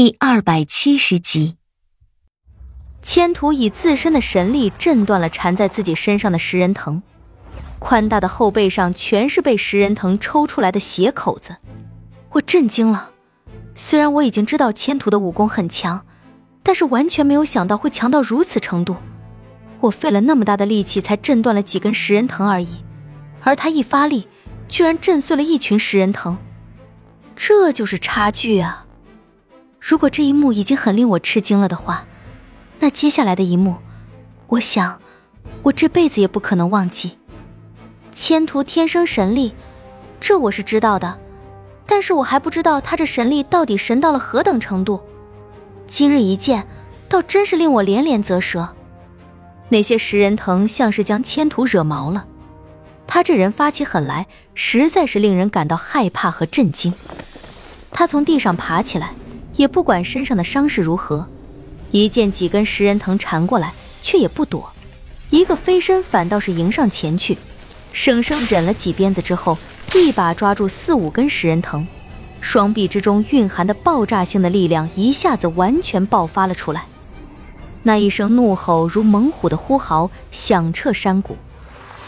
第二百七十集，千图以自身的神力震断了缠在自己身上的食人藤，宽大的后背上全是被食人藤抽出来的血口子。我震惊了，虽然我已经知道千图的武功很强，但是完全没有想到会强到如此程度。我费了那么大的力气才震断了几根食人藤而已，而他一发力，居然震碎了一群食人藤，这就是差距啊！如果这一幕已经很令我吃惊了的话，那接下来的一幕，我想，我这辈子也不可能忘记。千图天生神力，这我是知道的，但是我还不知道他这神力到底神到了何等程度。今日一见，倒真是令我连连啧舌。那些食人藤像是将千图惹毛了，他这人发起狠来，实在是令人感到害怕和震惊。他从地上爬起来。也不管身上的伤势如何，一见几根食人藤缠过来，却也不躲，一个飞身反倒是迎上前去，生生忍了几鞭子之后，一把抓住四五根食人藤，双臂之中蕴含的爆炸性的力量一下子完全爆发了出来，那一声怒吼如猛虎的呼嚎，响彻山谷。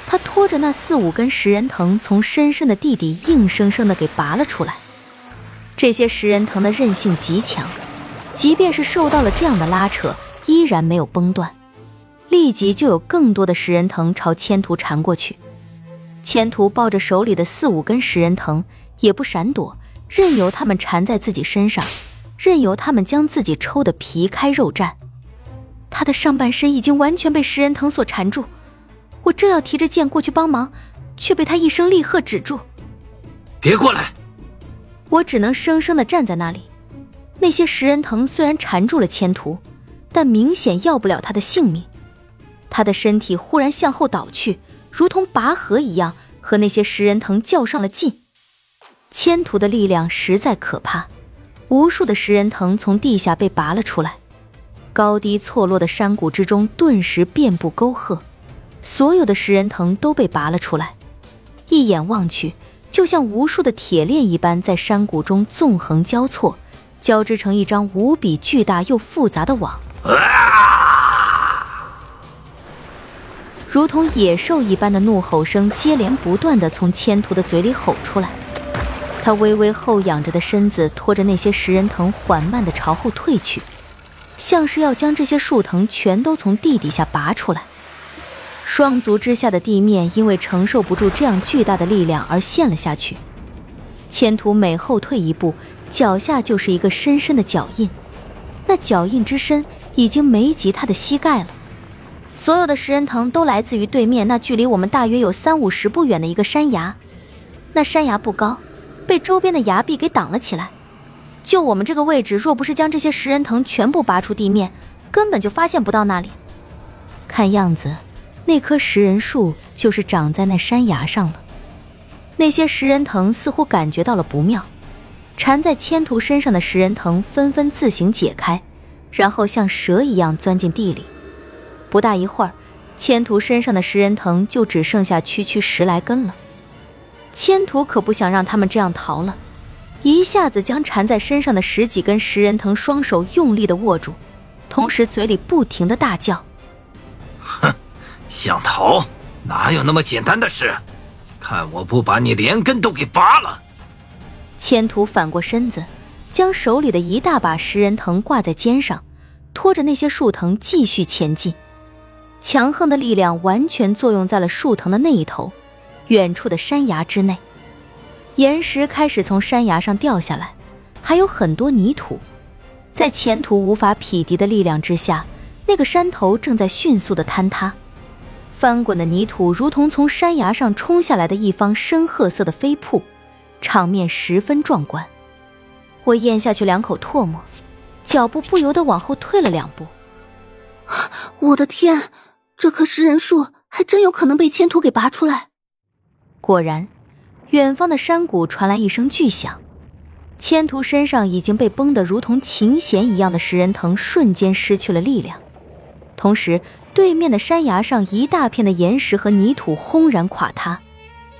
他拖着那四五根食人藤从深深的地底硬生生的给拔了出来。这些食人藤的韧性极强，即便是受到了这样的拉扯，依然没有崩断。立即就有更多的食人藤朝千图缠过去。千图抱着手里的四五根食人藤，也不闪躲，任由他们缠在自己身上，任由他们将自己抽得皮开肉绽。他的上半身已经完全被食人藤所缠住。我正要提着剑过去帮忙，却被他一声厉喝止住：“别过来！”我只能生生的站在那里。那些食人藤虽然缠住了千图，但明显要不了他的性命。他的身体忽然向后倒去，如同拔河一样，和那些食人藤较上了劲。千图的力量实在可怕，无数的食人藤从地下被拔了出来，高低错落的山谷之中顿时遍布沟壑，所有的食人藤都被拔了出来。一眼望去。就像无数的铁链一般，在山谷中纵横交错，交织成一张无比巨大又复杂的网，如同野兽一般的怒吼声接连不断的从千图的嘴里吼出来。他微微后仰着的身子拖着那些食人藤，缓慢的朝后退去，像是要将这些树藤全都从地底下拔出来。双足之下的地面因为承受不住这样巨大的力量而陷了下去。千图每后退一步，脚下就是一个深深的脚印，那脚印之深已经没及他的膝盖了。所有的食人藤都来自于对面那距离我们大约有三五十步远的一个山崖，那山崖不高，被周边的崖壁给挡了起来。就我们这个位置，若不是将这些食人藤全部拔出地面，根本就发现不到那里。看样子。那棵食人树就是长在那山崖上了。那些食人藤似乎感觉到了不妙，缠在千图身上的食人藤纷纷自行解开，然后像蛇一样钻进地里。不大一会儿，千图身上的食人藤就只剩下区区十来根了。千图可不想让他们这样逃了，一下子将缠在身上的十几根食人藤双手用力的握住，同时嘴里不停的大叫。哼想逃？哪有那么简单的事？看我不把你连根都给拔了！千图反过身子，将手里的一大把食人藤挂在肩上，拖着那些树藤继续前进。强横的力量完全作用在了树藤的那一头，远处的山崖之内，岩石开始从山崖上掉下来，还有很多泥土。在前途无法匹敌的力量之下，那个山头正在迅速的坍塌。翻滚的泥土如同从山崖上冲下来的一方深褐色的飞瀑，场面十分壮观。我咽下去两口唾沫，脚步不由得往后退了两步。我的天，这棵食人树还真有可能被千图给拔出来！果然，远方的山谷传来一声巨响，千图身上已经被绷得如同琴弦一样的食人藤瞬间失去了力量，同时。对面的山崖上，一大片的岩石和泥土轰然垮塌，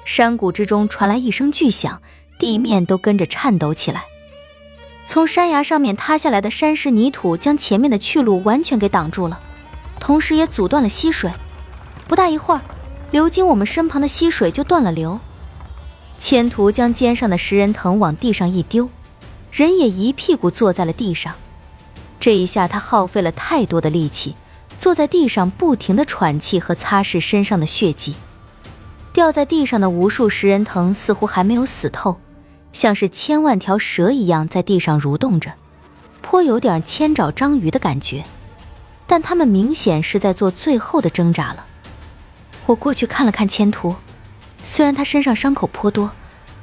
山谷之中传来一声巨响，地面都跟着颤抖起来。从山崖上面塌下来的山石泥土将前面的去路完全给挡住了，同时也阻断了溪水。不大一会儿，流经我们身旁的溪水就断了流。千图将肩上的食人藤往地上一丢，人也一屁股坐在了地上。这一下他耗费了太多的力气，坐在地上不停的喘气和擦拭身上的血迹。掉在地上的无数食人藤似乎还没有死透。像是千万条蛇一样在地上蠕动着，颇有点千爪章鱼的感觉，但他们明显是在做最后的挣扎了。我过去看了看千图，虽然他身上伤口颇多，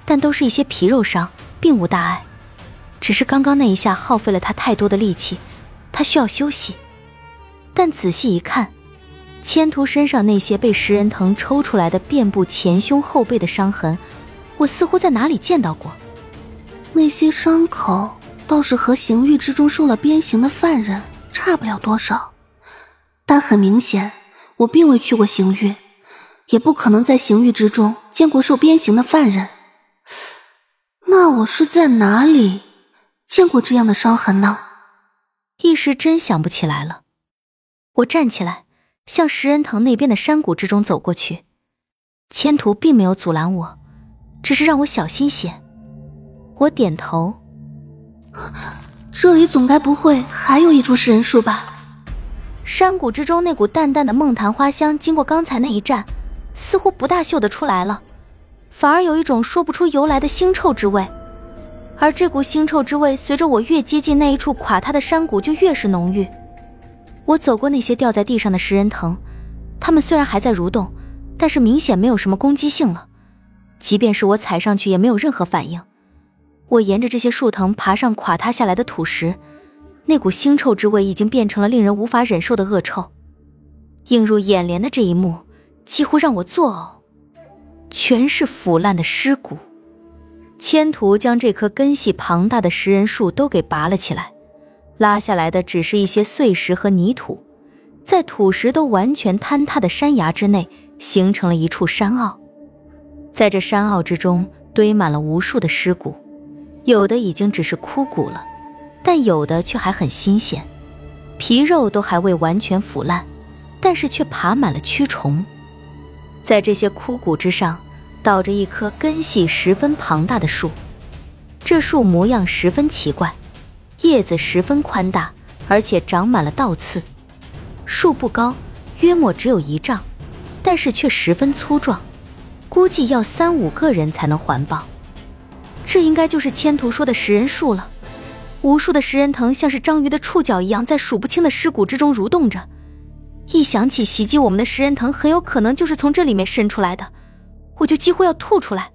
但都是一些皮肉伤，并无大碍，只是刚刚那一下耗费了他太多的力气，他需要休息。但仔细一看，千图身上那些被食人藤抽出来的遍布前胸后背的伤痕。我似乎在哪里见到过，那些伤口倒是和刑狱之中受了鞭刑的犯人差不了多少，但很明显，我并未去过刑狱，也不可能在刑狱之中见过受鞭刑的犯人。那我是在哪里见过这样的伤痕呢？一时真想不起来了。我站起来，向食人藤那边的山谷之中走过去，千途并没有阻拦我。只是让我小心些。我点头。这里总该不会还有一株食人树吧？山谷之中那股淡淡的梦昙花香，经过刚才那一战，似乎不大嗅得出来了，反而有一种说不出由来的腥臭之味。而这股腥臭之味，随着我越接近那一处垮塌的山谷，就越是浓郁。我走过那些掉在地上的食人藤，它们虽然还在蠕动，但是明显没有什么攻击性了。即便是我踩上去，也没有任何反应。我沿着这些树藤爬上垮塌下来的土石，那股腥臭之味已经变成了令人无法忍受的恶臭。映入眼帘的这一幕，几乎让我作呕，全是腐烂的尸骨。千图将这棵根系庞大的食人树都给拔了起来，拉下来的只是一些碎石和泥土，在土石都完全坍塌的山崖之内，形成了一处山坳。在这山坳之中堆满了无数的尸骨，有的已经只是枯骨了，但有的却还很新鲜，皮肉都还未完全腐烂，但是却爬满了蛆虫。在这些枯骨之上，倒着一棵根系十分庞大的树，这树模样十分奇怪，叶子十分宽大，而且长满了倒刺。树不高，约莫只有一丈，但是却十分粗壮。估计要三五个人才能环抱，这应该就是千图说的食人树了。无数的食人藤像是章鱼的触角一样，在数不清的尸骨之中蠕动着。一想起袭击我们的食人藤很有可能就是从这里面伸出来的，我就几乎要吐出来。